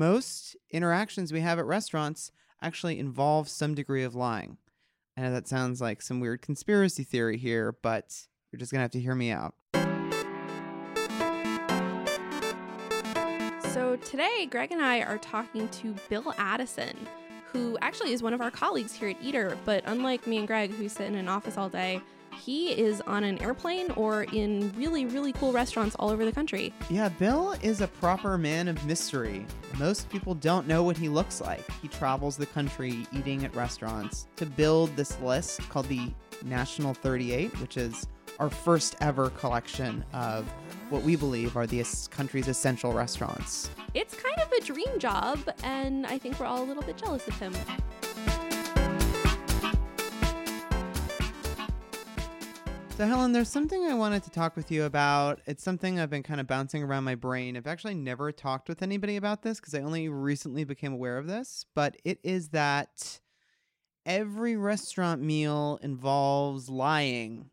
most interactions we have at restaurants actually involve some degree of lying. I know that sounds like some weird conspiracy theory here, but you're just going to have to hear me out. So today, Greg and I are talking to Bill Addison, who actually is one of our colleagues here at Eater, but unlike me and Greg, who sit in an office all day, he is on an airplane or in really, really cool restaurants all over the country. Yeah, Bill is a proper man of mystery. Most people don't know what he looks like. He travels the country eating at restaurants to build this list called the National 38, which is our first ever collection of what we believe are the country's essential restaurants. It's kind of a dream job, and I think we're all a little bit jealous of him. So, Helen, there's something I wanted to talk with you about. It's something I've been kind of bouncing around my brain. I've actually never talked with anybody about this because I only recently became aware of this, but it is that every restaurant meal involves lying.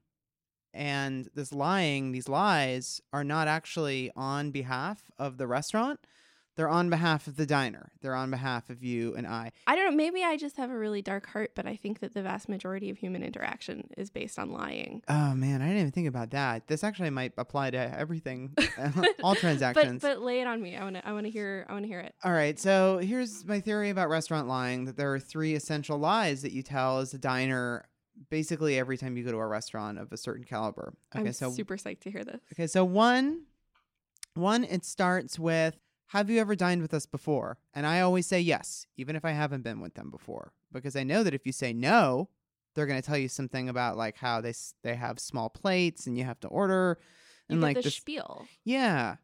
And this lying, these lies, are not actually on behalf of the restaurant. They're on behalf of the diner. They're on behalf of you and I. I don't know. Maybe I just have a really dark heart, but I think that the vast majority of human interaction is based on lying. Oh man, I didn't even think about that. This actually might apply to everything, uh, all transactions. But but lay it on me. I want to I want to hear I want to hear it. All right. So here's my theory about restaurant lying: that there are three essential lies that you tell as a diner. Basically, every time you go to a restaurant of a certain caliber. Okay, I'm so super psyched to hear this. Okay, so one, one, it starts with have you ever dined with us before? And I always say yes, even if I haven't been with them before, because I know that if you say no, they're going to tell you something about like how they they have small plates and you have to order and like the this, spiel. Yeah.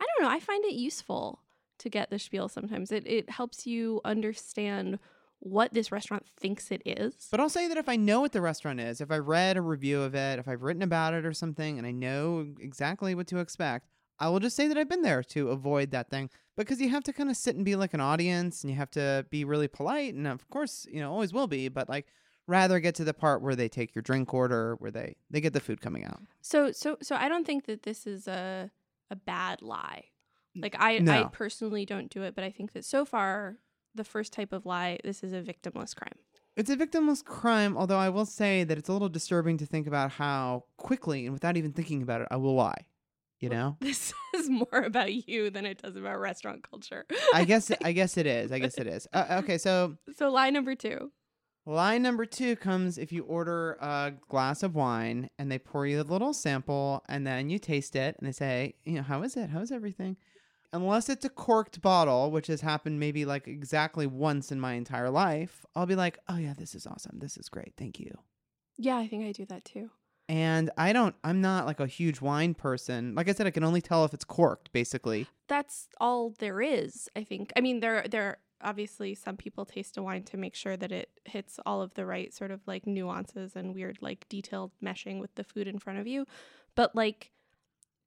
I don't know. I find it useful to get the spiel sometimes. It it helps you understand what this restaurant thinks it is. But I'll say that if I know what the restaurant is, if I read a review of it, if I've written about it or something and I know exactly what to expect, I will just say that I've been there to avoid that thing because you have to kind of sit and be like an audience and you have to be really polite. And of course, you know, always will be, but like rather get to the part where they take your drink order, where they, they get the food coming out. So, so, so I don't think that this is a, a bad lie. Like I, no. I personally don't do it, but I think that so far the first type of lie, this is a victimless crime. It's a victimless crime, although I will say that it's a little disturbing to think about how quickly and without even thinking about it, I will lie you know? this is more about you than it does about restaurant culture. I guess i guess it is i guess it is. Uh, okay so so lie number two. Lie number two comes if you order a glass of wine and they pour you a little sample and then you taste it and they say you know how is it? How's everything? Unless it's a corked bottle which has happened maybe like exactly once in my entire life i'll be like oh yeah this is awesome. This is great. Thank you. Yeah i think i do that too and I don't, I'm not like a huge wine person. Like I said, I can only tell if it's corked, basically. That's all there is, I think. I mean, there, there, obviously some people taste a wine to make sure that it hits all of the right sort of like nuances and weird like detailed meshing with the food in front of you but like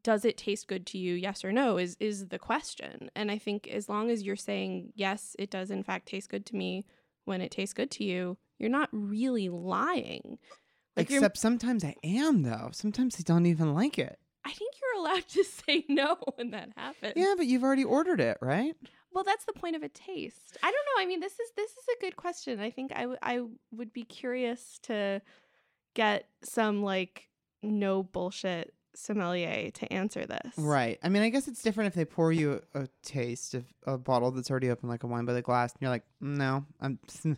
does it taste good to you yes or no is is the question and i think as long as you're saying yes it does in fact taste good to me when it tastes good to you you're not really lying like Except sometimes I am though. Sometimes I don't even like it. I think you're allowed to say no when that happens. Yeah, but you've already ordered it, right? Well, that's the point of a taste. I don't know. I mean, this is this is a good question. I think I, w- I would be curious to get some like no bullshit sommelier to answer this. Right. I mean, I guess it's different if they pour you a, a taste of a bottle that's already open like a wine by the glass and you're like, "No, I'm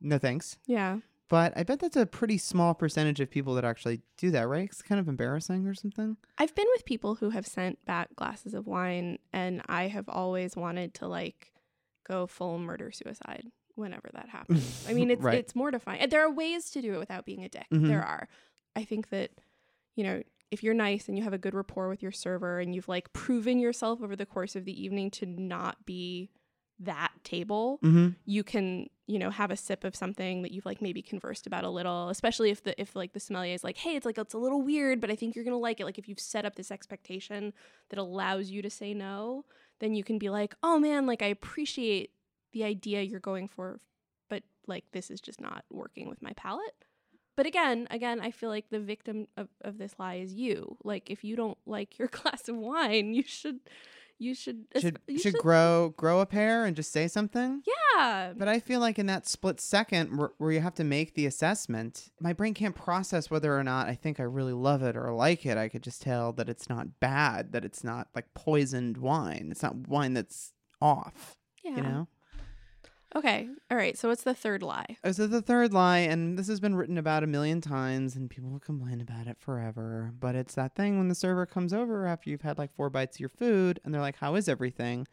no thanks." Yeah. But I bet that's a pretty small percentage of people that actually do that, right? It's kind of embarrassing or something. I've been with people who have sent back glasses of wine, and I have always wanted to like go full murder suicide whenever that happens. I mean, it's right. it's mortifying. There are ways to do it without being a dick. Mm-hmm. There are. I think that you know if you're nice and you have a good rapport with your server and you've like proven yourself over the course of the evening to not be that table, mm-hmm. you can, you know, have a sip of something that you've like maybe conversed about a little, especially if the if like the sommelier is like, hey, it's like it's a little weird, but I think you're gonna like it. Like if you've set up this expectation that allows you to say no, then you can be like, oh man, like I appreciate the idea you're going for, but like this is just not working with my palate. But again, again, I feel like the victim of, of this lie is you. Like if you don't like your glass of wine, you should you should should you should grow grow a pair and just say something. Yeah. But I feel like in that split second where, where you have to make the assessment, my brain can't process whether or not I think I really love it or like it. I could just tell that it's not bad, that it's not like poisoned wine. It's not wine that's off. Yeah. You know. Okay. All right. So what's the third lie? Oh, so the third lie, and this has been written about a million times, and people will complain about it forever. But it's that thing when the server comes over after you've had like four bites of your food, and they're like, "How is everything?"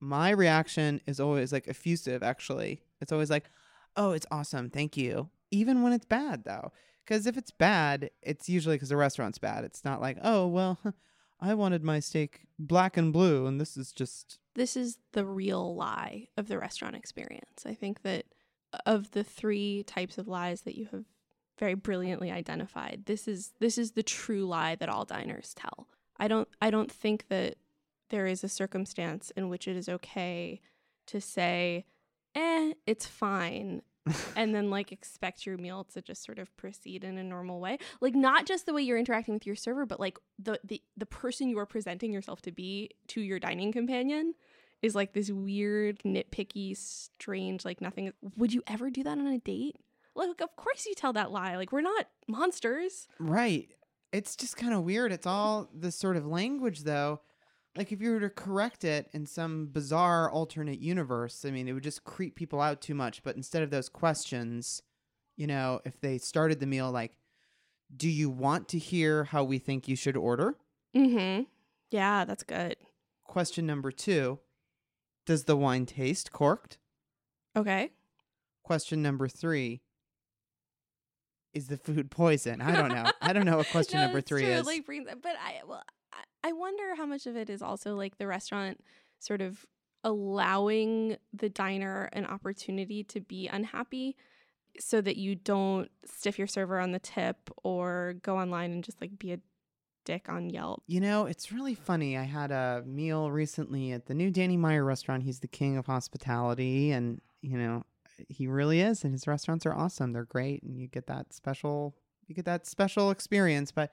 My reaction is always like effusive. Actually, it's always like, "Oh, it's awesome, thank you." Even when it's bad, though, because if it's bad, it's usually because the restaurant's bad. It's not like, "Oh, well." I wanted my steak black and blue, and this is just. This is the real lie of the restaurant experience. I think that of the three types of lies that you have very brilliantly identified, this is this is the true lie that all diners tell. I don't I don't think that there is a circumstance in which it is okay to say, "Eh, it's fine," and then like expect your meal to just sort of proceed in a normal way. Like not just the way you're interacting with your server but like the the, the person you are presenting yourself to be to your dining companion is like this weird nitpicky strange like nothing. Would you ever do that on a date? Like of course you tell that lie. Like we're not monsters. Right. It's just kind of weird. It's all this sort of language though like if you were to correct it in some bizarre alternate universe, I mean, it would just creep people out too much. But instead of those questions, you know, if they started the meal like, "Do you want to hear how we think you should order?" Mm-hmm. Yeah, that's good. Question number two: Does the wine taste corked? Okay. Question number three: Is the food poison? I don't know. I don't know what question no, number three true. is. Like brings, but I well, I wonder how much of it is also like the restaurant sort of allowing the diner an opportunity to be unhappy so that you don't stiff your server on the tip or go online and just like be a dick on Yelp. You know, it's really funny. I had a meal recently at the new Danny Meyer restaurant. He's the king of hospitality and, you know, he really is and his restaurants are awesome. They're great and you get that special you get that special experience, but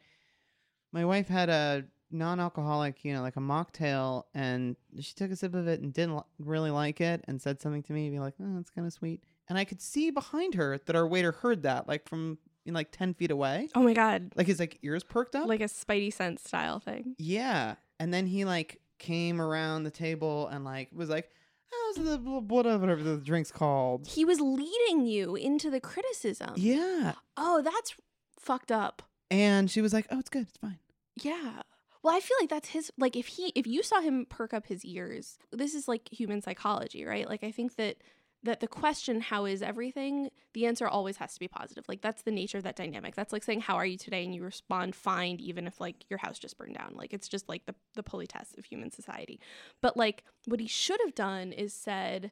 my wife had a non-alcoholic, you know, like a mocktail, and she took a sip of it and didn't really like it, and said something to me, be like, "Oh, it's kind of sweet." And I could see behind her that our waiter heard that, like from in like ten feet away. Oh my god! Like his like ears perked up, like a Spidey sense style thing. Yeah, and then he like came around the table and like was like, oh, "How's the whatever the drink's called?" He was leading you into the criticism. Yeah. Oh, that's fucked up. And she was like, "Oh, it's good. It's fine." Yeah. Well, I feel like that's his like if he if you saw him perk up his ears, this is like human psychology, right? Like I think that that the question how is everything, the answer always has to be positive. Like that's the nature of that dynamic. That's like saying how are you today and you respond fine even if like your house just burned down. Like it's just like the the politesse of human society. But like what he should have done is said,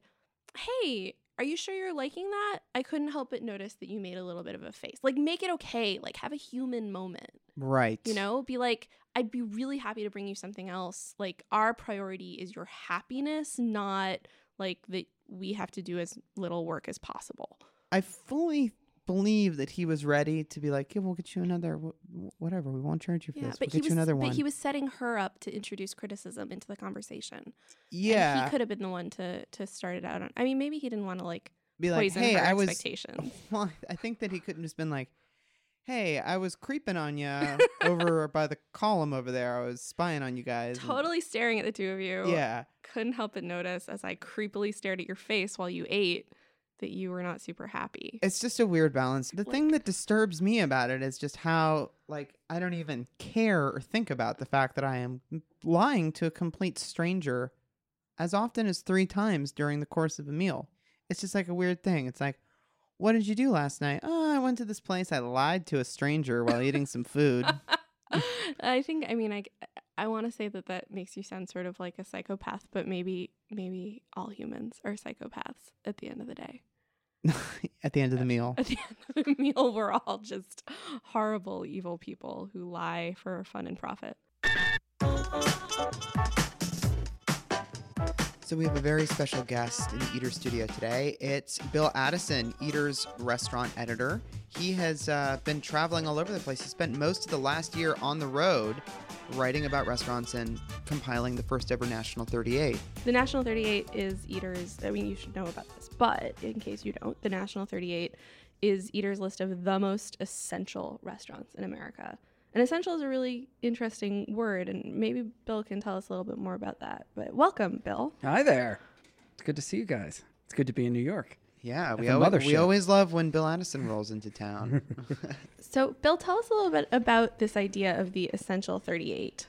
"Hey, are you sure you're liking that? I couldn't help but notice that you made a little bit of a face. Like, make it okay. Like, have a human moment. Right. You know, be like, I'd be really happy to bring you something else. Like, our priority is your happiness, not like that we have to do as little work as possible. I fully believe that he was ready to be like, yeah, we'll get you another, whatever. We won't charge you for yeah, this. But we'll he get was, you another one. But he was setting her up to introduce criticism into the conversation. Yeah, and he could have been the one to to start it out on. I mean, maybe he didn't want to like be like, hey, I was. Well, I think that he couldn't just been like, hey, I was creeping on you over by the column over there. I was spying on you guys. and- totally staring at the two of you. yeah. Couldn't help but notice as I creepily stared at your face while you ate that you were not super happy. It's just a weird balance. The Like- thing that disturbs me about it is just how, like, I don't even care or think about the fact that I am lying to a complete stranger as often as three times during the course of a meal. It's just like a weird thing. It's like, what did you do last night? Oh, I went to this place. I lied to a stranger while eating some food. I think I mean I I want to say that that makes you sound sort of like a psychopath, but maybe maybe all humans are psychopaths at the end of the day. at the end of the meal. At the end of the meal, we're all just horrible, evil people who lie for fun and profit. So we have a very special guest in the Eater studio today. It's Bill Addison, Eater's restaurant editor. He has uh, been traveling all over the place. He spent most of the last year on the road writing about restaurants and compiling the first ever National 38. The National 38 is Eater's, I mean, you should know about this, but in case you don't, the National 38 is Eater's list of the most essential restaurants in America. And essential is a really interesting word, and maybe Bill can tell us a little bit more about that. But welcome, Bill. Hi there. It's good to see you guys. It's good to be in New York. Yeah, we always, we always love when Bill Addison rolls into town. so, Bill, tell us a little bit about this idea of the essential 38.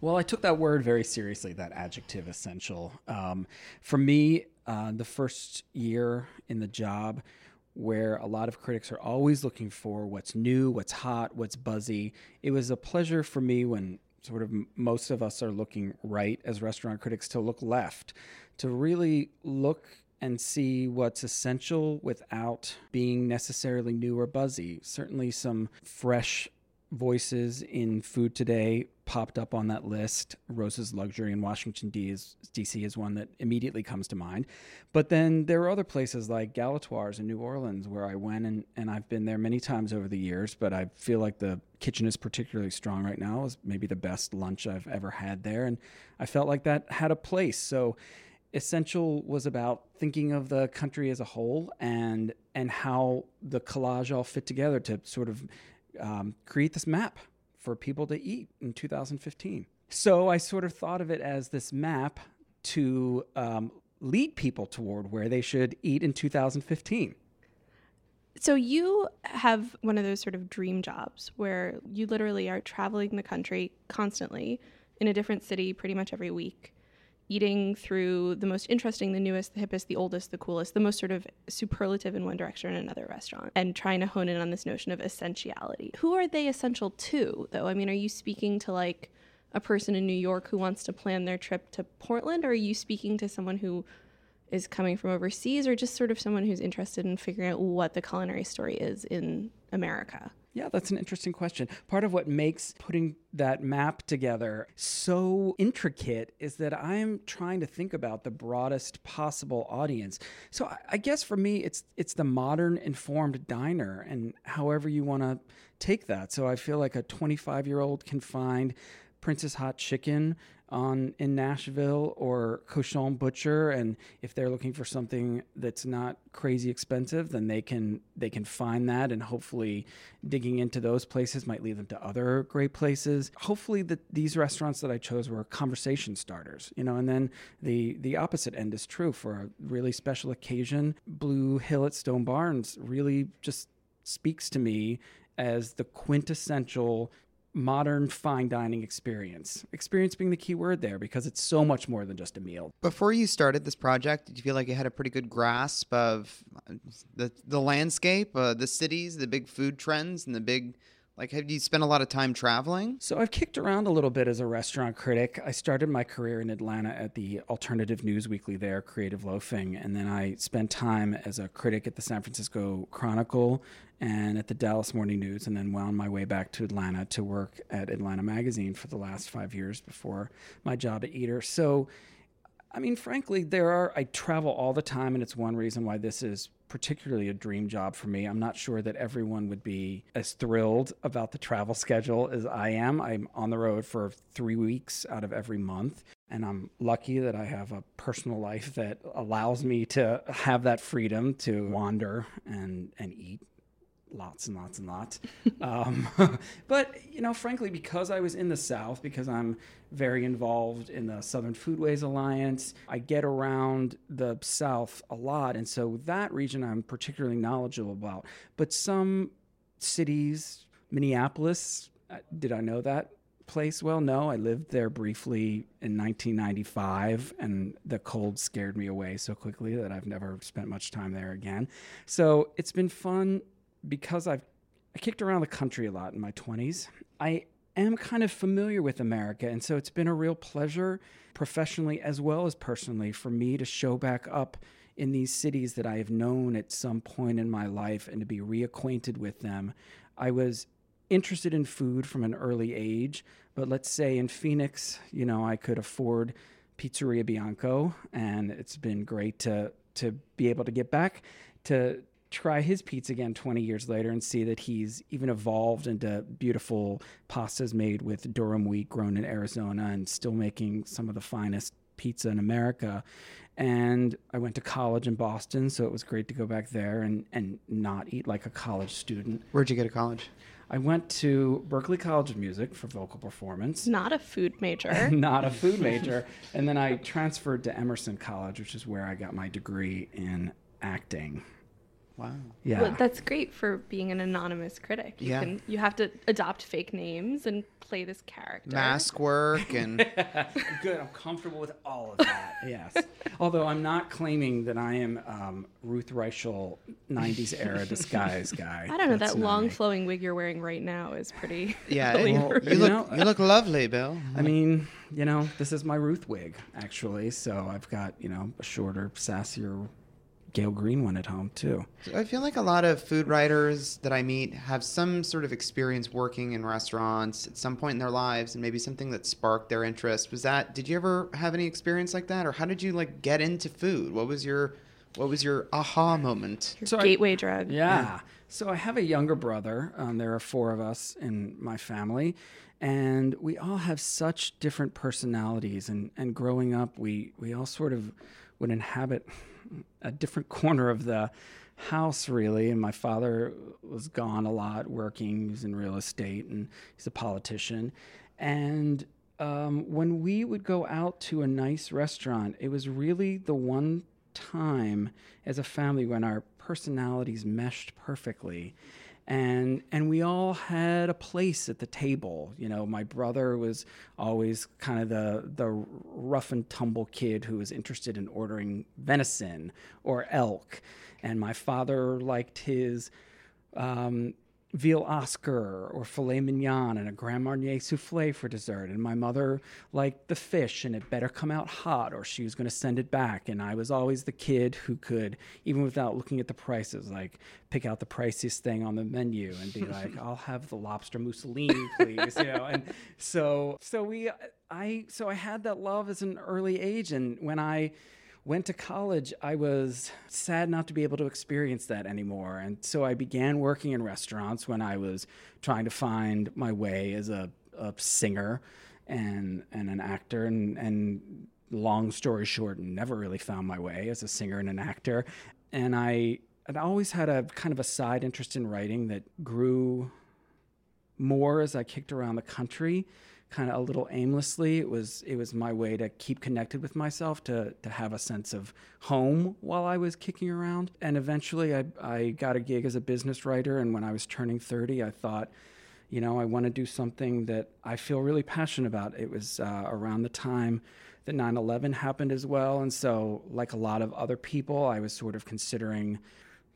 Well, I took that word very seriously, that adjective essential. Um, for me, uh, the first year in the job, where a lot of critics are always looking for what's new, what's hot, what's buzzy. It was a pleasure for me when sort of most of us are looking right as restaurant critics to look left, to really look and see what's essential without being necessarily new or buzzy. Certainly, some fresh voices in food today popped up on that list. Rose's Luxury in Washington, D.C. is one that immediately comes to mind. But then there are other places like Galatoire's in New Orleans where I went, and, and I've been there many times over the years, but I feel like the kitchen is particularly strong right now. It's maybe the best lunch I've ever had there. And I felt like that had a place. So Essential was about thinking of the country as a whole and and how the collage all fit together to sort of um, create this map for people to eat in 2015. So I sort of thought of it as this map to um, lead people toward where they should eat in 2015. So you have one of those sort of dream jobs where you literally are traveling the country constantly in a different city pretty much every week eating through the most interesting, the newest, the hippest, the oldest, the coolest, the most sort of superlative in one direction or another restaurant, and trying to hone in on this notion of essentiality. Who are they essential to, though? I mean, are you speaking to like a person in New York who wants to plan their trip to Portland, or are you speaking to someone who is coming from overseas, or just sort of someone who's interested in figuring out what the culinary story is in America? Yeah, that's an interesting question. Part of what makes putting that map together so intricate is that I'm trying to think about the broadest possible audience. So I guess for me it's it's the modern informed diner and however you want to take that. So I feel like a 25-year-old can find Prince's Hot Chicken on in Nashville or Cochon Butcher, and if they're looking for something that's not crazy expensive, then they can they can find that, and hopefully digging into those places might lead them to other great places. Hopefully, that these restaurants that I chose were conversation starters, you know, and then the the opposite end is true for a really special occasion. Blue Hill at Stone Barns really just speaks to me as the quintessential modern fine dining experience. Experience being the key word there because it's so much more than just a meal. Before you started this project, did you feel like you had a pretty good grasp of uh, the the landscape, uh, the cities, the big food trends, and the big like, have you spent a lot of time traveling? So I've kicked around a little bit as a restaurant critic. I started my career in Atlanta at the alternative news weekly there, Creative Loafing, and then I spent time as a critic at the San Francisco Chronicle and at the Dallas Morning News, and then wound my way back to Atlanta to work at Atlanta Magazine for the last five years before my job at Eater. So, I mean, frankly, there are, I travel all the time, and it's one reason why this is particularly a dream job for me. I'm not sure that everyone would be as thrilled about the travel schedule as I am. I'm on the road for three weeks out of every month. And I'm lucky that I have a personal life that allows me to have that freedom to wander and, and eat lots and lots and lots. um, but, you know, frankly, because I was in the South, because I'm very involved in the Southern Foodways Alliance, I get around the South a lot. And so that region I'm particularly knowledgeable about. But some cities, Minneapolis, uh, did I know that? place well no i lived there briefly in 1995 and the cold scared me away so quickly that i've never spent much time there again so it's been fun because I've I kicked around the country a lot in my 20s, I am kind of familiar with America. And so it's been a real pleasure, professionally as well as personally, for me to show back up in these cities that I have known at some point in my life and to be reacquainted with them. I was interested in food from an early age, but let's say in Phoenix, you know, I could afford Pizzeria Bianco, and it's been great to to be able to get back to try his pizza again 20 years later and see that he's even evolved into beautiful pastas made with durum wheat grown in Arizona and still making some of the finest pizza in America. And I went to college in Boston, so it was great to go back there and, and not eat like a college student. Where'd you go to college? I went to Berklee College of Music for vocal performance. Not a food major. not a food major. and then I transferred to Emerson College, which is where I got my degree in acting. Wow. Yeah. Well, that's great for being an anonymous critic. You yeah. Can, you have to adopt fake names and play this character. Mask work and. Good. I'm comfortable with all of that. yes. Although I'm not claiming that I am um, Ruth Reichl 90s era disguise guy. I don't know. That's that long me. flowing wig you're wearing right now is pretty. Yeah. It, well, you, look, know, you look lovely, Bill. I mean, you know, this is my Ruth wig, actually. So I've got, you know, a shorter, sassier Gael Greene one at home too. So I feel like a lot of food writers that I meet have some sort of experience working in restaurants at some point in their lives and maybe something that sparked their interest. Was that did you ever have any experience like that or how did you like get into food? What was your what was your aha moment? Your so gateway I, drug. Yeah. yeah. So I have a younger brother. Um, there are four of us in my family, and we all have such different personalities. And, and growing up, we we all sort of would inhabit a different corner of the house really and my father was gone a lot working he was in real estate and he's a politician and um, when we would go out to a nice restaurant it was really the one time as a family when our personalities meshed perfectly and and we all had a place at the table. You know, my brother was always kind of the the rough and tumble kid who was interested in ordering venison or elk, and my father liked his um, veal Oscar or filet mignon and a Grand Marnier souffle for dessert. And my mother liked the fish and it better come out hot or she was going to send it back. And I was always the kid who could, even without looking at the prices, like pick out the priciest thing on the menu and be like, I'll have the lobster mussolini, please. you know, and so, so we, I, so I had that love as an early age. And when I, went to college, I was sad not to be able to experience that anymore. And so I began working in restaurants when I was trying to find my way as a, a singer and, and an actor. And, and long story short, never really found my way as a singer and an actor. And I had always had a kind of a side interest in writing that grew more as I kicked around the country kind of a little aimlessly. It was it was my way to keep connected with myself, to to have a sense of home while I was kicking around. And eventually, I I got a gig as a business writer. And when I was turning thirty, I thought. You know, I want to do something that I feel really passionate about. It was uh, around the time that 9 11 happened as well. And so, like a lot of other people, I was sort of considering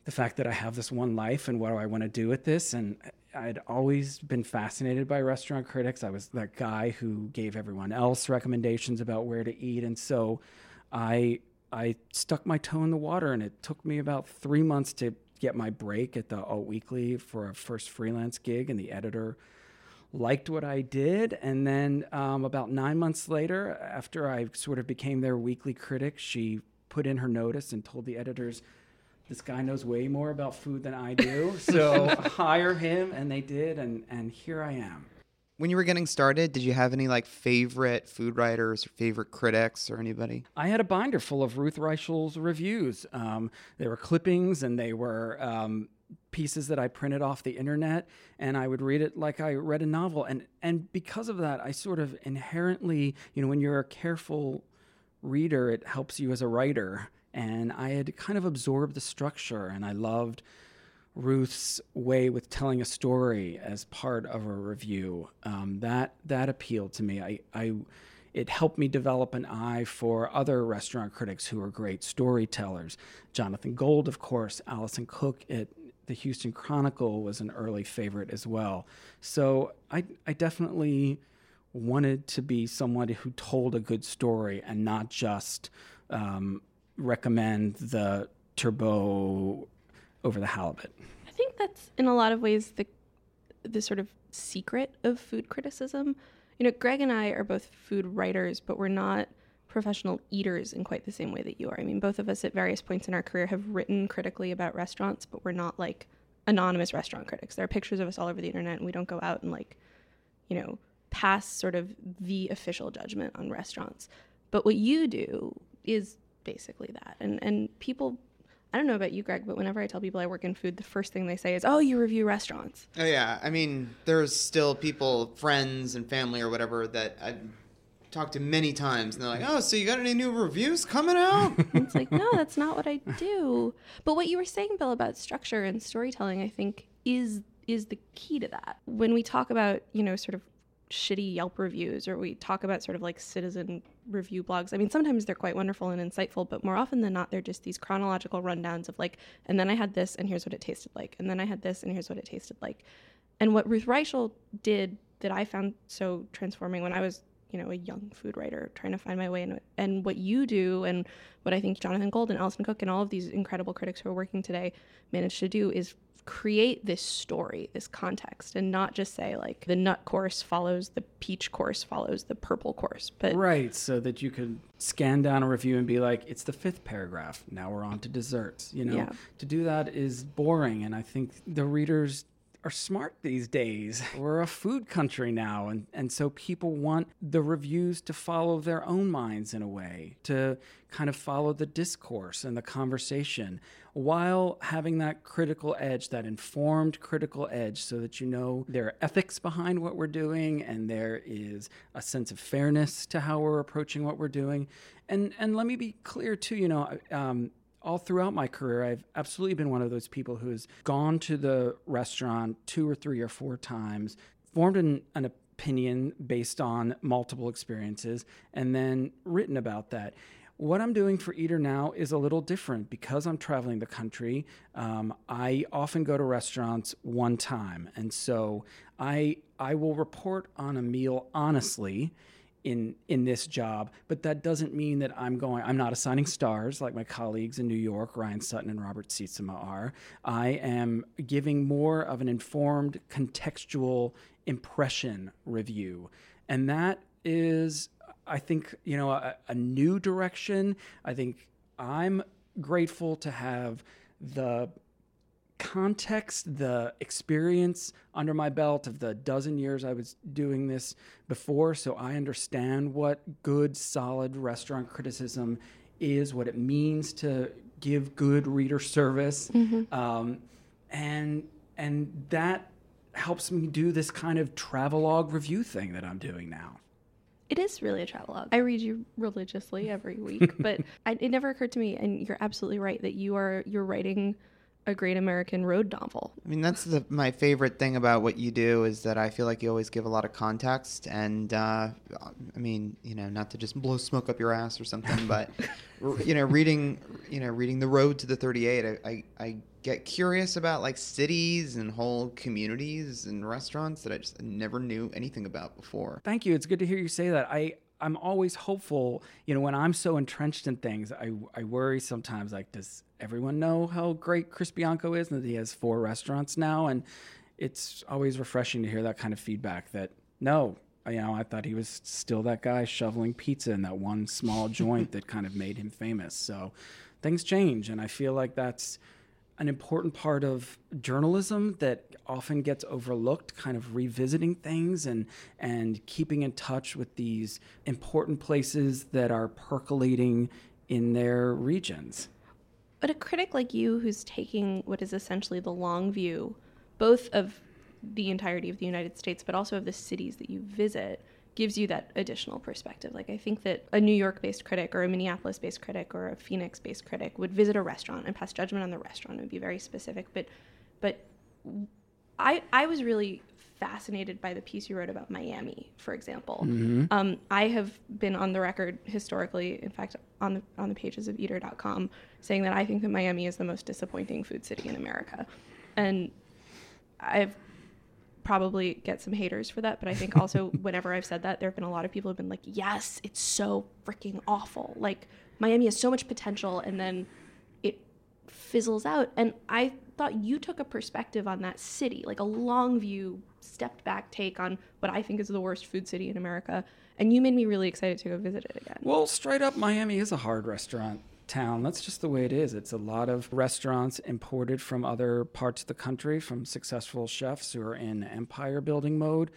the fact that I have this one life and what do I want to do with this. And I'd always been fascinated by restaurant critics. I was that guy who gave everyone else recommendations about where to eat, and so I I stuck my toe in the water, and it took me about three months to get my break at the Alt Weekly for a first freelance gig, and the editor liked what I did. And then um, about nine months later, after I sort of became their weekly critic, she put in her notice and told the editors this guy knows way more about food than I do. So hire him, and they did, and and here I am. When you were getting started, did you have any like favorite food writers or favorite critics or anybody? I had a binder full of Ruth Reichl's reviews. Um, they were clippings and they were um, pieces that I printed off the internet, and I would read it like I read a novel. And and because of that, I sort of inherently, you know, when you're a careful reader, it helps you as a writer and I had kind of absorbed the structure, and I loved Ruth's way with telling a story as part of a review. Um, that that appealed to me. I, I it helped me develop an eye for other restaurant critics who are great storytellers. Jonathan Gold, of course, Alison Cook at the Houston Chronicle was an early favorite as well. So I I definitely wanted to be someone who told a good story and not just um, recommend the turbot over the halibut. I think that's in a lot of ways the the sort of secret of food criticism. You know, Greg and I are both food writers, but we're not professional eaters in quite the same way that you are. I mean, both of us at various points in our career have written critically about restaurants, but we're not like anonymous restaurant critics. There are pictures of us all over the internet, and we don't go out and like, you know, pass sort of the official judgment on restaurants. But what you do is basically that. And and people I don't know about you, Greg, but whenever I tell people I work in food, the first thing they say is, "Oh, you review restaurants." Oh yeah, I mean, there's still people, friends and family or whatever that I've talked to many times, and they're like, "Oh, so you got any new reviews coming out?" it's like, no, that's not what I do. But what you were saying, Bill, about structure and storytelling, I think is is the key to that. When we talk about, you know, sort of shitty Yelp reviews or we talk about sort of like citizen review blogs. I mean, sometimes they're quite wonderful and insightful, but more often than not, they're just these chronological rundowns of like, and then I had this and here's what it tasted like. And then I had this and here's what it tasted like. And what Ruth Reichl did that I found so transforming when I was, you know, a young food writer trying to find my way in and what you do and what I think Jonathan Gold and Alison Cook and all of these incredible critics who are working today managed to do is create this story, this context, and not just say like the nut course follows the peach course follows the purple course. But right, so that you could scan down a review and be like, it's the fifth paragraph. Now we're on to desserts. You know, yeah. to do that is boring, and I think the readers are smart these days. We're a food country now, and, and so people want the reviews to follow their own minds in a way, to kind of follow the discourse and the conversation while having that critical edge, that informed critical edge, so that you know there are ethics behind what we're doing and there is a sense of fairness to how we're approaching what we're doing. And, and let me be clear too, you know, um, all throughout my career, I've absolutely been one of those people who has gone to the restaurant two or three or four times, formed an, an opinion based on multiple experiences, and then written about that. What I'm doing for Eater now is a little different because I'm traveling the country. Um, I often go to restaurants one time, and so I I will report on a meal honestly in in this job, but that doesn't mean that I'm going. I'm not assigning stars like my colleagues in New York, Ryan Sutton and Robert Sietsema are. I am giving more of an informed, contextual impression review, and that is, I think, you know, a, a new direction. I think I'm grateful to have the context, the experience under my belt of the dozen years I was doing this before, so I understand what good, solid restaurant criticism is, what it means to give good reader service, mm-hmm. um, and and that helps me do this kind of travelogue review thing that I'm doing now. It is really a travelogue. I read you religiously every week, but I, it never occurred to me, and you're absolutely right that you are you're writing a great American road novel. I mean, that's the, my favorite thing about what you do is that I feel like you always give a lot of context. And, uh, I mean, you know, not to just blow smoke up your ass or something, but, you know, reading, you know, reading The Road to the 38, I, I, I get curious about like cities and whole communities and restaurants that I just never knew anything about before. Thank you. It's good to hear you say that. I, I'm always hopeful. You know, when I'm so entrenched in things, I, I worry sometimes like, does everyone know how great Chris Bianco is and that he has four restaurants now? And it's always refreshing to hear that kind of feedback that no, you know, I thought he was still that guy shoveling pizza in that one small joint that kind of made him famous. So things change. And I feel like that's an important part of journalism that often gets overlooked kind of revisiting things and and keeping in touch with these important places that are percolating in their regions. But a critic like you who's taking what is essentially the long view both of the entirety of the United States but also of the cities that you visit gives you that additional perspective. Like I think that a New York-based critic or a Minneapolis-based critic or a Phoenix-based critic would visit a restaurant and pass judgment on the restaurant and be very specific. But but I I was really fascinated by the piece you wrote about Miami, for example. Mm-hmm. Um, I have been on the record historically, in fact, on the on the pages of Eater.com, saying that I think that Miami is the most disappointing food city in America, and I've probably get some haters for that, but I think also whenever I've said that, there have been a lot of people who've been like, "Yes, it's so freaking awful. Like Miami has so much potential, and then it fizzles out." And I thought you took a perspective on that city, like a long view, stepped back take on what I think is the worst food city in America, And you made me really excited to go visit it again. Well, straight up, Miami is a hard restaurant town. That's just the way it is. It's a lot of restaurants imported from other parts of the country from successful chefs who are in empire building mode.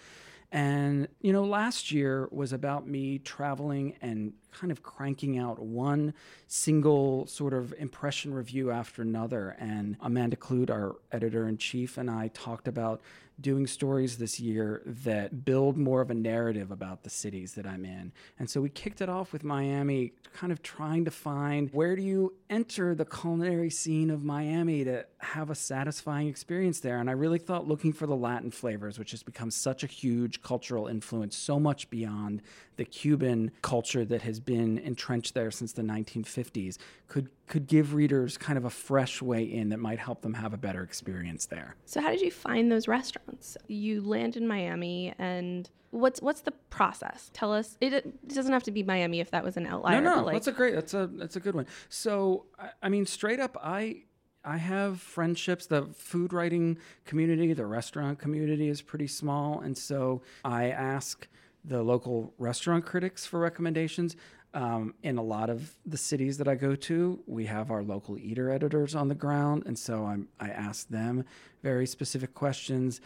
And, you know, last year was about me traveling and kind of cranking out one single sort of impression review after another. And Amanda Kludt, our editor in chief, and I talked about doing stories this year that build more of a narrative about the cities that I'm in. And so we kicked it off with Miami, kind of trying to find where do you enter the culinary scene of Miami to have a satisfying experience there. And I really thought looking for the Latin flavors, which has become such a huge cultural influence, so much beyond the Cuban culture that has been entrenched there since the 1950s, could could give readers kind of a fresh way in that might help them have a better experience there. So how did you find those restaurants? You land in Miami and what's what's the process? Tell us. It, it doesn't have to be Miami if that was an outlier. No, no, like... that's a great. That's a that's a good one. So I, I mean, straight up, I I have friendships. The food writing community, the restaurant community is pretty small, and so I ask the local restaurant critics for recommendations. Um, in a lot of the cities that I go to, we have our local eater editors on the ground, and so I'm, I ask them very specific questions.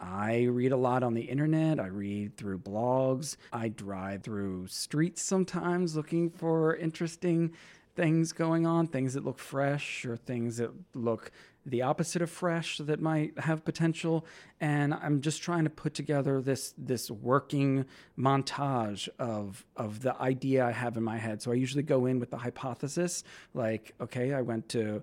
I read a lot on the internet. I read through blogs. I drive through streets sometimes looking for interesting things going on, things that look fresh or things that look the opposite of fresh that might have potential. And i'm just trying to put together this this working montage of of the idea i have in my head. So i usually go in with the hypothesis like okay i went to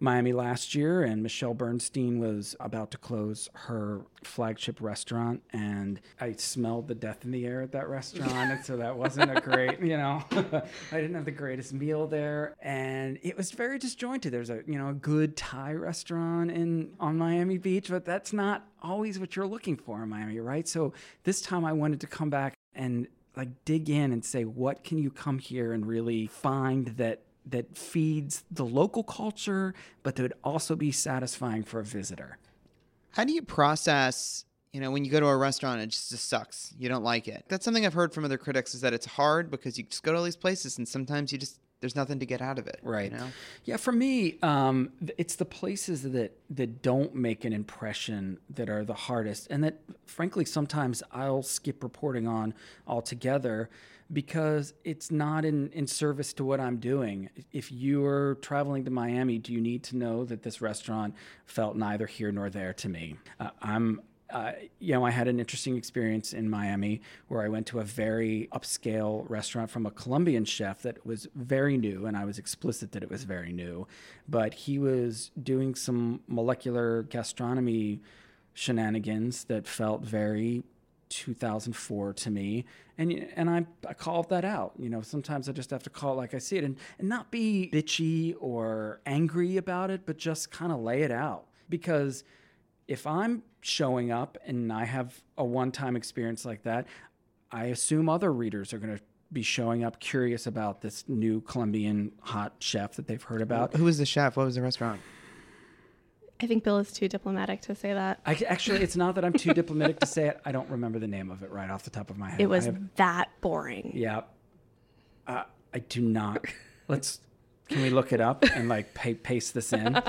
Miami last year, and Michelle Bernstein was about to close her flagship restaurant, and I smelled the death in the air at that restaurant, and so that wasn't a great, you know, I didn't have the greatest meal there, and it was very disjointed. There's a you know a good Thai restaurant in on Miami Beach, but that's not always what you're looking for in Miami, right? So this time I wanted to come back and like dig in and say what can you come here and really find that that feeds the local culture, but that would also be satisfying for a visitor. How do you process, you know, when you go to a restaurant, it just, just sucks. You don't like it. That's something I've heard from other critics is that it's hard because you just go to all these places and sometimes you just there's nothing to get out of it. Right. You know? Yeah. For me, um, it's the places that that don't make an impression that are the hardest, and that, frankly, sometimes I'll skip reporting on altogether because it's not in, in service to what I'm doing. If you're traveling to Miami, do you need to know that this restaurant felt neither here nor there to me? Uh, I'm uh, you know, I had an interesting experience in Miami where I went to a very upscale restaurant from a Colombian chef that was very new, and I was explicit that it was very new. But he was doing some molecular gastronomy shenanigans that felt very 2004 to me. And and I, I called that out. You know sometimes i just have to call it like i see it and, and not be bitchy or angry about it but just kind of lay it out. Because if i'm showing up and i have a one-time experience like that i assume other readers are going to be showing up curious about this new colombian hot chef that they've heard about. Who was the chef? What was the restaurant I think Bill is too diplomatic to say that. I, actually, it's not that I'm too diplomatic to say it. I don't remember the name of it right off the top of my head. It was have, that boring. Yeah. Uh, I do not. Let's. Can we look it up and like pay, paste this in?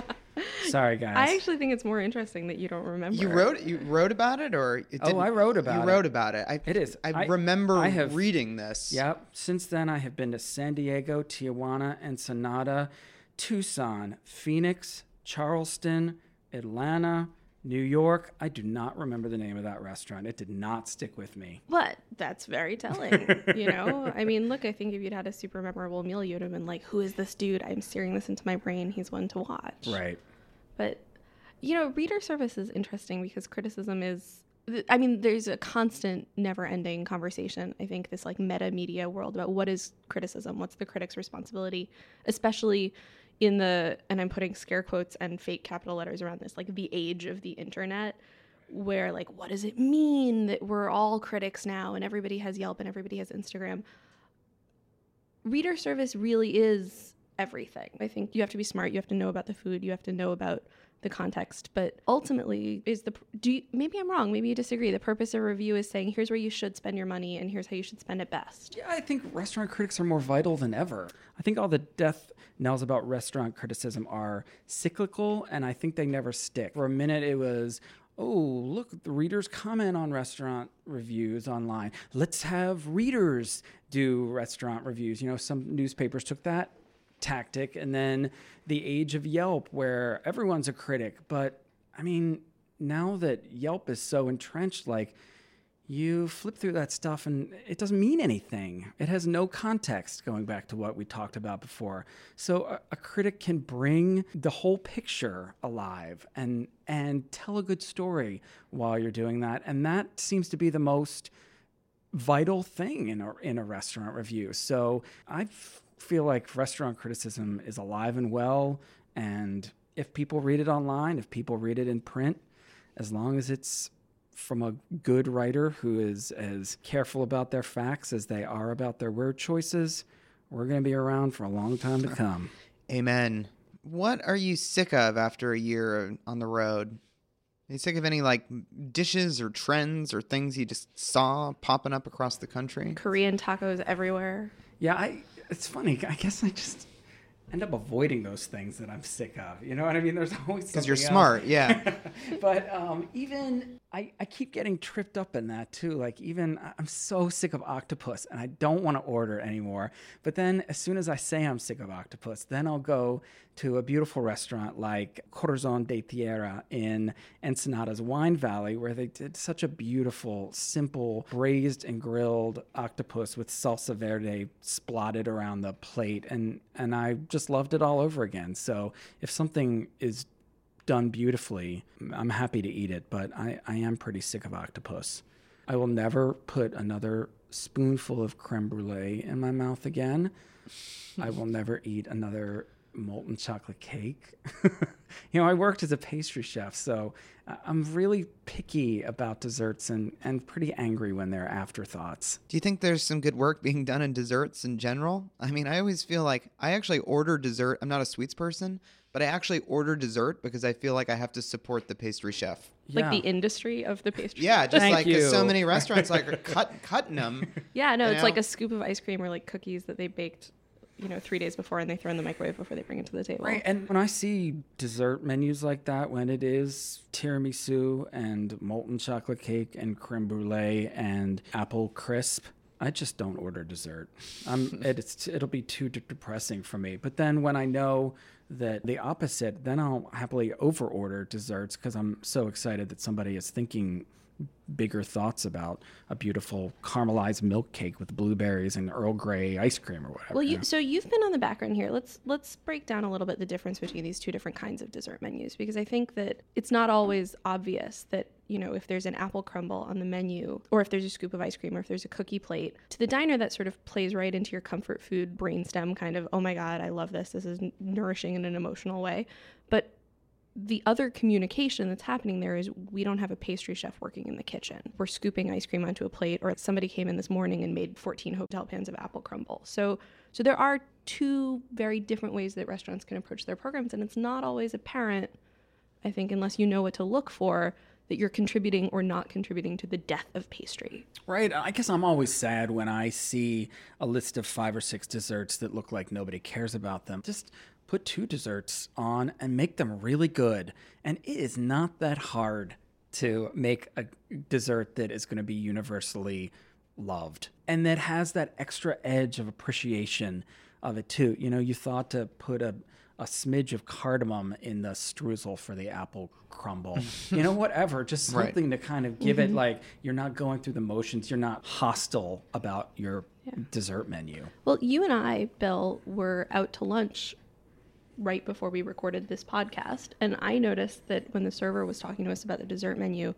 Sorry, guys. I actually think it's more interesting that you don't remember. You wrote you wrote about it, or it oh, I wrote about you it. You wrote about it. I, it is. I, I remember I have, reading this. Yep. Since then, I have been to San Diego, Tijuana, and Ensenada, Tucson, Phoenix, Charleston, Atlanta, New York. I do not remember the name of that restaurant. It did not stick with me. But that's very telling. you know, I mean, look, I think if you'd had a super memorable meal, you'd have been like, "Who is this dude? I'm steering this into my brain. He's one to watch." Right. But you know, reader service is interesting because criticism is. I mean, there's a constant, never-ending conversation. I think this like meta media world about what is criticism, what's the critic's responsibility, especially in the and I'm putting scare quotes and fake capital letters around this, like the age of the internet, where like what does it mean that we're all critics now and everybody has Yelp and everybody has Instagram? Reader service really is everything. I think you have to be smart, you have to know about the food, you have to know about the context. But ultimately, is the do you, maybe I'm wrong, maybe you disagree. The purpose of review is saying here's where you should spend your money and here's how you should spend it best. Yeah, I think restaurant critics are more vital than ever. I think all the death knells about restaurant criticism are cyclical, and I think they never stick. For a minute, it was oh, look, the readers comment on restaurant reviews online. Let's have readers do restaurant reviews. You know, some newspapers took that tactic, and then the age of Yelp, where everyone's a critic. But I mean, now that Yelp is so entrenched, like, you flip through that stuff and it doesn't mean anything. It has no context, going back to what we talked about before. So a, a, critic can bring the whole picture alive and and tell a good story while you're doing that. And that seems to be the most vital thing in a, in a restaurant review. So I f- feel like restaurant criticism is alive and well. And if people read it online, if people read it in print, as long as it's from a good writer who is as careful about their facts as they are about their word choices, we're going to be around for a long time to come. Amen. What are you sick of after a year on the road? Are you sick of any like dishes or trends or things you just saw popping up across the country? Korean tacos everywhere. Yeah, I it's funny. I guess I just end up avoiding those things that I'm sick of. You know what I mean? There's always because you're smart, yeah. but um, even I, I keep getting tripped up in that too. Like even I'm so sick of octopus and I don't want to order anymore. But then as soon as I say I'm sick of octopus, then I'll go to a beautiful restaurant like Corazon de Tierra in Ensenada's Wine Valley, where they did such a beautiful, simple braised and grilled octopus with salsa verde splotted around the plate, and and I just loved it all over again. So if something is done beautifully, I'm happy to eat it, but I, I am pretty sick of octopus. I will never put another spoonful of creme brulee in my mouth again. I will never eat another molten chocolate cake. you know, I worked as a pastry chef, so uh, I'm really picky about desserts and, and pretty angry when they're afterthoughts. Do you think there's some good work being done in desserts in general? I mean, I always feel like I actually order dessert. I'm not a sweets person, but I actually order dessert because I feel like I have to support the pastry chef. Yeah. Like the industry of the pastry. Yeah, just Thank like so many restaurants like are cut cutting them. Yeah, no, it's know? like a scoop of ice cream or like cookies that they baked you know, three days before and they throw in the microwave before they bring it to the table. Right. And when I see dessert menus like that, when it is tiramisu and molten chocolate cake and creme brulee and apple crisp, I just don't order dessert. I'm, it's, it'll be too depressing for me. But then when I know that the opposite, then I'll happily overorder desserts because I'm so excited that somebody is thinking bigger thoughts about a beautiful caramelized milk cake with blueberries and Earl Grey ice cream or whatever. Well, you, so you've been on the background here. Let's let's break down a little bit the difference between these two different kinds of dessert menus because I think that it's not always obvious that you know if there's an apple crumble on the menu or if there's a scoop of ice cream or if there's a cookie plate to the diner that sort of plays right into your comfort food brainstem kind of oh my god I love this this is nourishing in an emotional way, but the other communication that's happening there is we don't have a pastry chef working in the kitchen. We're scooping ice cream onto a plate, or somebody came in this morning and made 14 hotel pans of apple crumble. So, so there are two very different ways that restaurants can approach their programs, and it's not always apparent, I think, unless you know what to look for, that you're contributing or not contributing to the death of pastry. Right. I guess I'm always sad when I see a list of five or six desserts that look like nobody cares about them. Just put two desserts on and make them really good. And it is not that hard to make a dessert that is going to be universally loved and that has that extra edge of appreciation of it too. You know, you thought to put a a smidge of cardamom in the streusel for the apple crumble. you know, whatever, just something right. to kind of give mm-hmm. it like you're not going through the motions, you're not hostile about your yeah. dessert menu. Well, you and I, Bill, were out to lunch right before we recorded this podcast. And I noticed that when the server was talking to us about the dessert menu,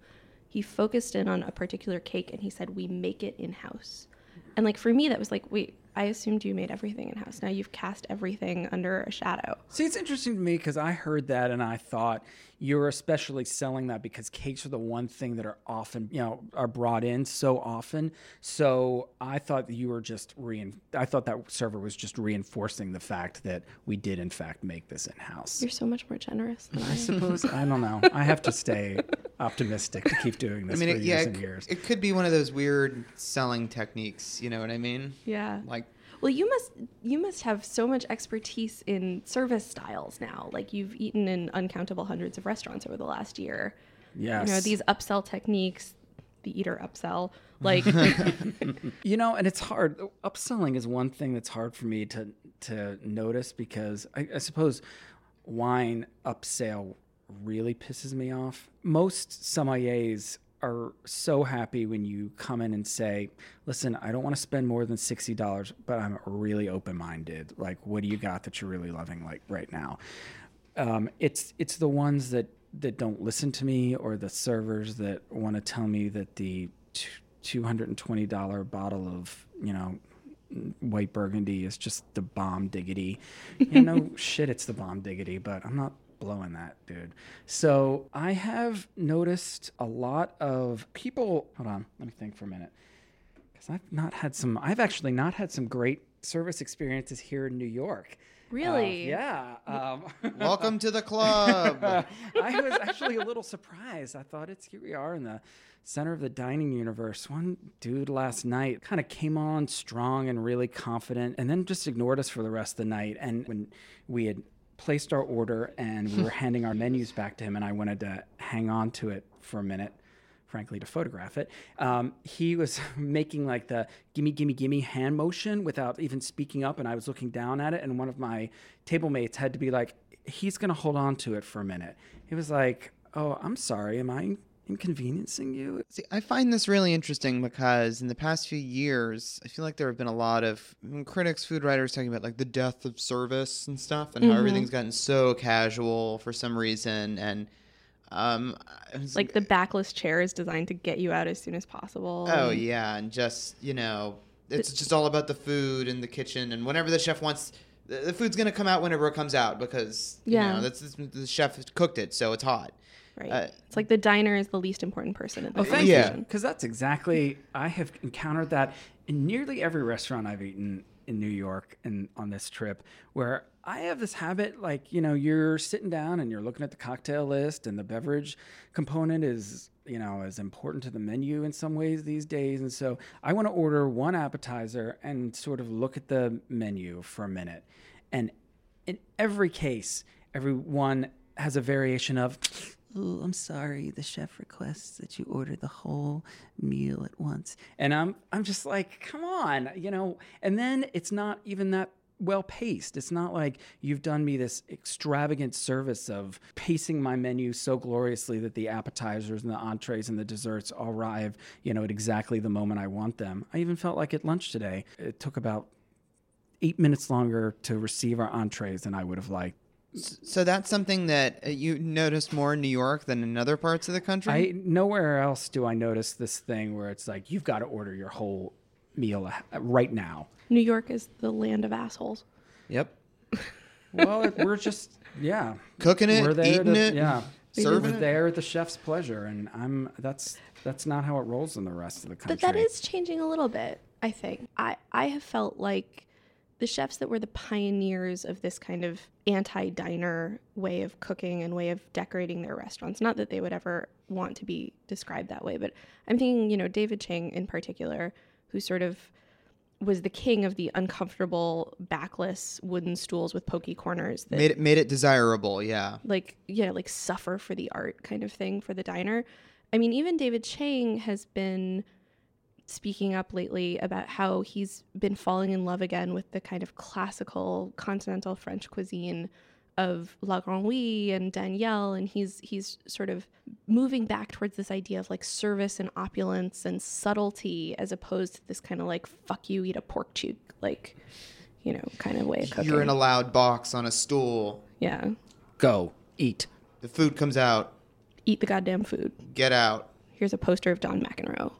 he focused in on a particular cake and he said, We make it in house. And like for me, that was like, wait, I assumed you made everything in house. Now you've cast everything under a shadow. See, it's interesting to me because I heard that and I thought you're especially selling that because cakes are the one thing that are often, you know, are brought in so often. So I thought you were just rein. I thought that server was just reinforcing the fact that we did in fact make this in house. You're so much more generous. Than I, I suppose I don't know. I have to stay optimistic to keep doing this I mean, for it, years yeah, and years. It could be one of those weird selling techniques. You know what I mean? Yeah. Like well, you must you must have so much expertise in service styles now. Like you've eaten in uncountable hundreds of restaurants over the last year. Yes. You know, these upsell techniques, the eater upsell, like You know, and it's hard. Upselling is one thing that's hard for me to to notice because I, I suppose wine upsell really pisses me off. Most sommeliers are so happy when you come in and say, "Listen, I don't want to spend more than sixty dollars, but I'm really open minded. Like, what do you got that you're really loving like right now?" Um, it's it's the ones that that don't listen to me or the servers that want to tell me that the two hundred and twenty dollar bottle of you know white burgundy is just the bomb diggity. You know, shit, it's the bomb diggity, but I'm not blowing that, dude. So I have noticed a lot of people. Hold on, let me think for a minute. Because I've not had some, I've actually not had some great service experiences here in New York. Really? Uh, yeah. Um, Welcome to the club. I was actually a little surprised. I thought it's here we are in the center of the dining universe. One dude last night kind of came on strong and really confident and then just ignored us for the rest of the night. And when we had placed our order and we were handing our menus back to him, and I wanted to hang on to it for a minute, frankly, to photograph it. Um, he was making like the gimme, gimme, gimme hand motion without even speaking up, and I was looking down at it, and one of my table mates had to be like, he's going to hold on to it for a minute. He was like, oh, I'm sorry, am I inconveniencing you? See, I find this really interesting because in the past few years, I feel like there have been a lot of critics, food writers talking about like the death of service and stuff, and mm-hmm. how everything's gotten so casual for some reason, and um, like the backless chair is designed to get you out as soon as possible. Oh yeah, and just you know, it's the, just all about the food and the kitchen, and whenever the chef wants. The food's gonna come out whenever it comes out because yeah. you know that's the chef cooked it, so it's hot. Right. Uh, it's like the diner is the least important person in the oh, thank Yeah, because that's exactly I have encountered that in nearly every restaurant I've eaten in New York and on this trip, where I have this habit, like you know, you're sitting down and you're looking at the cocktail list, and the beverage component is you know as important to the menu in some ways these days, and so I want to order one appetizer and sort of look at the menu for a minute, and in every case, everyone has a variation of I'm sorry, the chef requests that you order the whole meal at once. And I'm I'm just like, come on, you know, and then it's not even that well paced. It's not like you've done me this extravagant service of pacing my menu so gloriously that the appetizers and the entrees and the desserts arrive, you know, at exactly the moment I want them. I even felt like at lunch today, it took about eight minutes longer to receive our entrees than I would have liked. So that's something that uh, you noticed more in New York than in other parts of the country. I nowhere else do I notice this thing where it's like you've got to order your whole meal right now. New York is the land of assholes. Yep. well, we're just yeah cooking it, we're there eating to, it, yeah. Serving we're there at the chef's pleasure, and I'm that's that's not how it rolls in the rest of the country. But that is changing a little bit. I think I I have felt like the chefs that were the pioneers of this kind of anti diner way of cooking and way of decorating their restaurants. Not that they would ever want to be described that way, but I'm thinking, you know, David Chang in particular, who sort of was the king of the uncomfortable backless wooden stools with pokey corners that made it made it desirable, yeah. Like yeah, like suffer for the art kind of thing for the diner. I mean, even David Chang has been speaking up lately about how he's been falling in love again with the kind of classical continental French cuisine of La Grenouille and Daniel, and he's he's sort of moving back towards this idea of like service and opulence and subtlety, as opposed to this kind of like "fuck you, eat a pork cheek," like you know, kind of way of cooking. You're in a loud box on a stool. Yeah. Go eat. The food comes out. Eat the goddamn food. Get out. Here's a poster of Don McEnroe.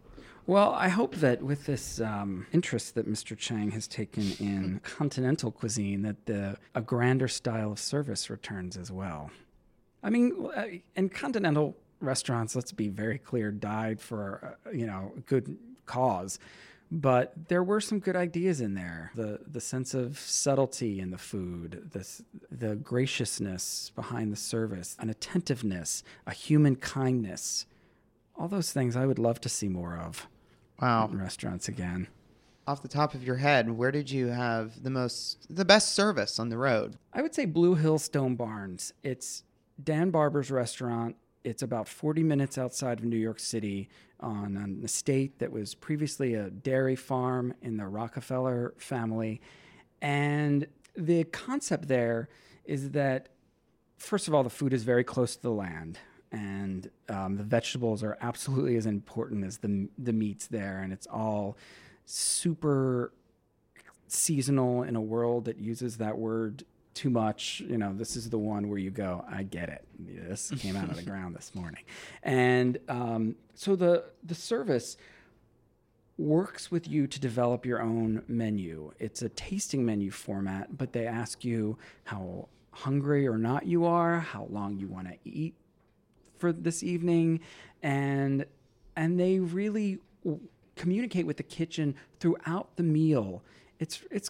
Well, I hope that with this um, interest that Mr. Chang has taken in continental cuisine, that the a grander style of service returns as well. I mean, in uh, continental restaurants, let's be very clear, died for uh, you know good cause. But there were some good ideas in there. The the sense of subtlety in the food, the the graciousness behind the service, an attentiveness, a human kindness. All those things I would love to see more of. Wow. Restaurants again. Off the top of your head, where did you have the most the best service on the road? I would say Blue Hill Stone Barns. It's Dan Barber's restaurant it's about 40 minutes outside of New York City on an estate that was previously a dairy farm in the Rockefeller family. And the concept there is that, first of all, the food is very close to the land. And um, the vegetables are absolutely as important as the, the meats there. And it's all super seasonal in a world that uses that word too much. You know, this is the one where you go, I get it. This came out of the ground this morning, and um, so the the service works with you to develop your own menu. It's a tasting menu format, but they ask you how hungry or not you are, how long you want to eat for this evening, and and they really communicate with the kitchen throughout the meal. It's it's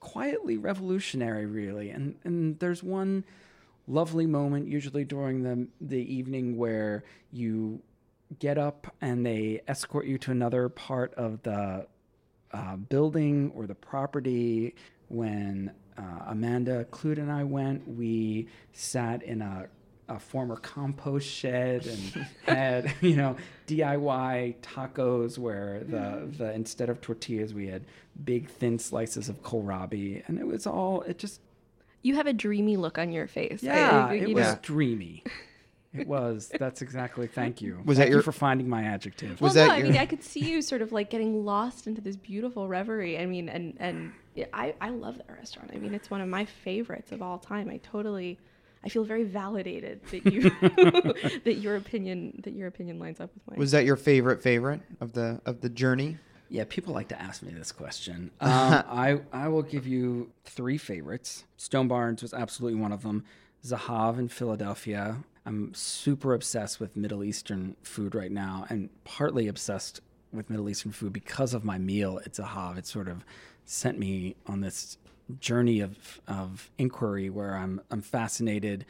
quietly revolutionary, really. And and there's one lovely moment, usually during the the evening, where you get up and they escort you to another part of the uh, building or the property. When uh, Amanda Kludt and I went, we sat in a a former compost shed and had you know DIY tacos where the the instead of tortillas we had big thin slices of kohlrabi and it was all it just you have a dreamy look on your face. Yeah, I, I, it was know. dreamy. It was. That's exactly. Thank you. Was thank that your you for finding my adjective? Well, was no, that I mean, I could see you sort of like getting lost into this beautiful reverie. I mean, and and I I love that restaurant. I mean, it's one of my favorites of all time. I totally I feel very validated that you that your opinion that your opinion lines up with mine. Was that your favorite favorite of the of the journey? Yeah, people like to ask me this question. Um, I I will give you three favorites. Stone Barns was absolutely one of them. Zahav in Philadelphia. I'm super obsessed with Middle Eastern food right now, and partly obsessed with Middle Eastern food because of my meal at Zahav. It sort of sent me on this journey of of inquiry where I'm I'm fascinated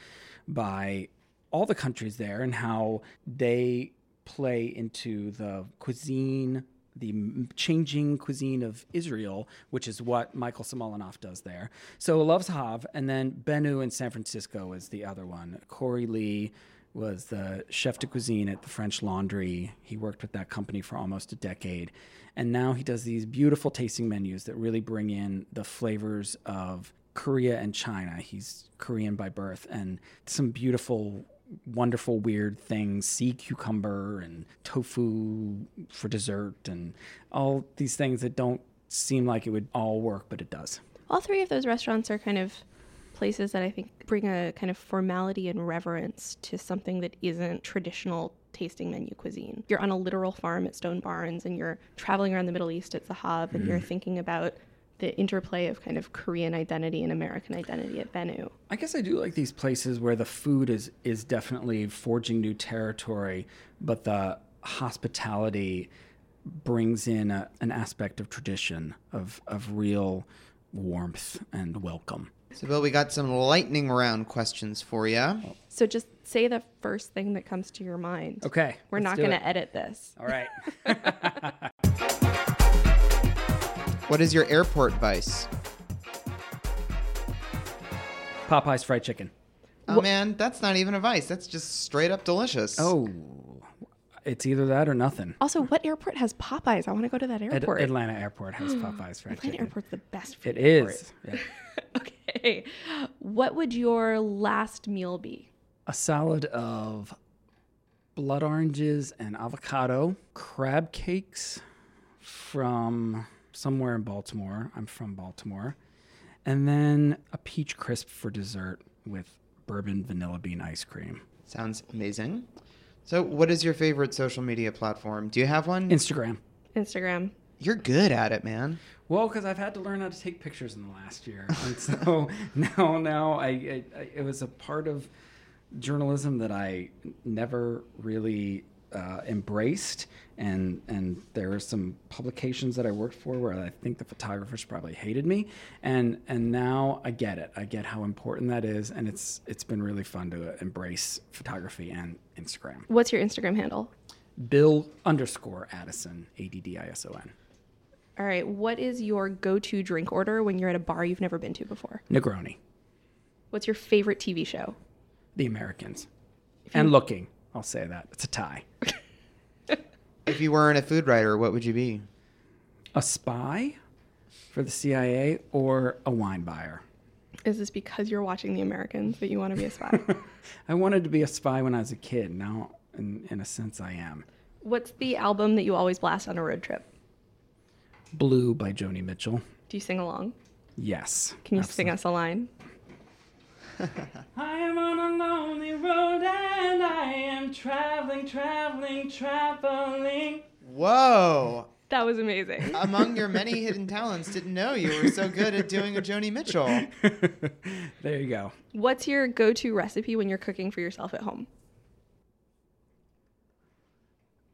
by all the countries there and how they play into the cuisine the changing cuisine of Israel, which is what Michael Solomonov does there. So Zahav, and then Benu in San Francisco is the other one. Corey Lee was the chef de cuisine at the French Laundry. He worked with that company for almost a decade. And now he does these beautiful tasting menus that really bring in the flavors of Korea and China. He's Korean by birth, and some beautiful, wonderful, weird things sea cucumber and tofu for dessert, and all these things that don't seem like it would all work, but it does. All three of those restaurants are kind of places that I think bring a kind of formality and reverence to something that isn't traditional tasting menu cuisine. You're on a literal farm at Stone Barns and you're traveling around the Middle East at Zahav and mm. you're thinking about the interplay of kind of Korean identity and American identity at Benu. I guess I do like these places where the food is is definitely forging new territory, but the hospitality brings in a, an aspect of tradition of of real warmth and welcome. So, Bill, we got some lightning round questions for you. So, just say the first thing that comes to your mind. Okay. We're not going to edit this. All right. what is your airport vice? Popeye's fried chicken. Oh, man, that's not even a vice. That's just straight up delicious. Oh, it's either that or nothing. Also, what airport has Popeyes? I want to go to that airport. Ad- Atlanta Airport has Popeyes fried Atlanta chicken. Airport's the best food It is. Yeah. okay. What would your last meal be? A salad of blood oranges and avocado, crab cakes from somewhere in Baltimore. I'm from Baltimore. And then a peach crisp for dessert with bourbon vanilla bean ice cream. Sounds amazing. So, what is your favorite social media platform? Do you have one? Instagram. Instagram. You're good at it, man. Well, because I've had to learn how to take pictures in the last year, and so now, now I, I, I, it was a part of journalism that I never really uh, embraced, and and there are some publications that I worked for where I think the photographers probably hated me, and and now I get it. I get how important that is, and it's it's been really fun to embrace photography and Instagram. What's your Instagram handle? Bill underscore Addison A D D I S O N. All right. What is your go-to drink order when you're at a bar you've never been to before? Negroni. What's your favorite TV show? The Americans. And looking. I'll say that. It's a tie. if you weren't a food writer, what would you be? A spy for the CIA or a wine buyer? Is this because you're watching The Americans that you want to be a spy? I wanted to be a spy when I was a kid. Now, in, in a sense, I am. What's the album that you always blast on a road trip? Blue by Joni Mitchell. Do you sing along? Yes. Can you absolutely. sing us a line? I am on a lonely road and I am traveling, traveling, traveling. Whoa. That was amazing. Among your many hidden talents, didn't know you were so good at doing a Joni Mitchell. there you go. What's your go to recipe when you're cooking for yourself at home?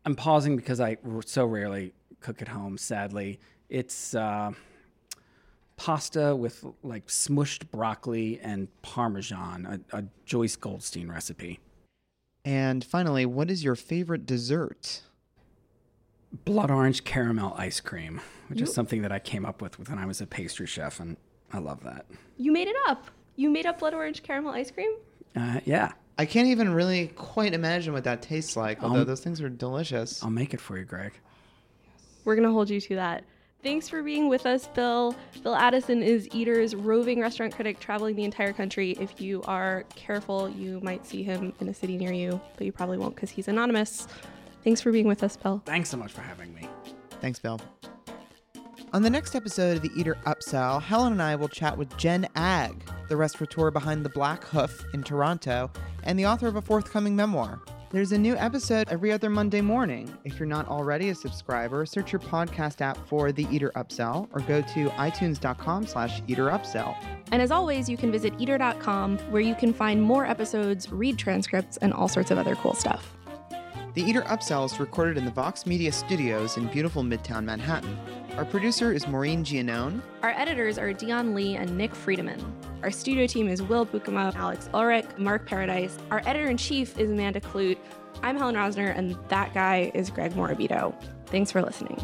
I'm pausing because I so rarely cook at home, sadly. It's. Uh, pasta with like smushed broccoli and parmesan, a, a Joyce Goldstein recipe. And finally, what is your favorite dessert? Blood orange caramel ice cream, which you... is something that I came up with when I was a pastry chef, and I love that. You made it up. You made up blood orange caramel ice cream? Uh, yeah. I can't even really quite imagine what that tastes like, although I'll, those things are delicious. I'll make it for you, Greg. We're going to hold you to that. Thanks for being with us, Bill. Bill Addison is Eater's roving restaurant critic traveling the entire country. If you are careful, you might see him in a city near you, but you probably won't because he's anonymous. Thanks for being with us, Bill. Thanks so much for having me. Thanks, Bill. On the next episode of the Eater Upsell, Helen and I will chat with Jen Agg, the restaurateur behind the Black Hoof in Toronto and the author of a forthcoming memoir. There's a new episode every other Monday morning. If you're not already a subscriber, search your podcast app for The Eater Upsell or go to itunes.com slash eaterupsell. And as always, you can visit eater.com where you can find more episodes, read transcripts, and all sorts of other cool stuff. The Eater Upsell is recorded in the Vox Media Studios in beautiful Midtown Manhattan. Our producer is Maureen Gianone. Our editors are Dion Lee and Nick Friedemann. Our studio team is Will Bukema, Alex Ulrich, Mark Paradise. Our editor in chief is Amanda Kludt. I'm Helen Rosner, and that guy is Greg Morabito. Thanks for listening.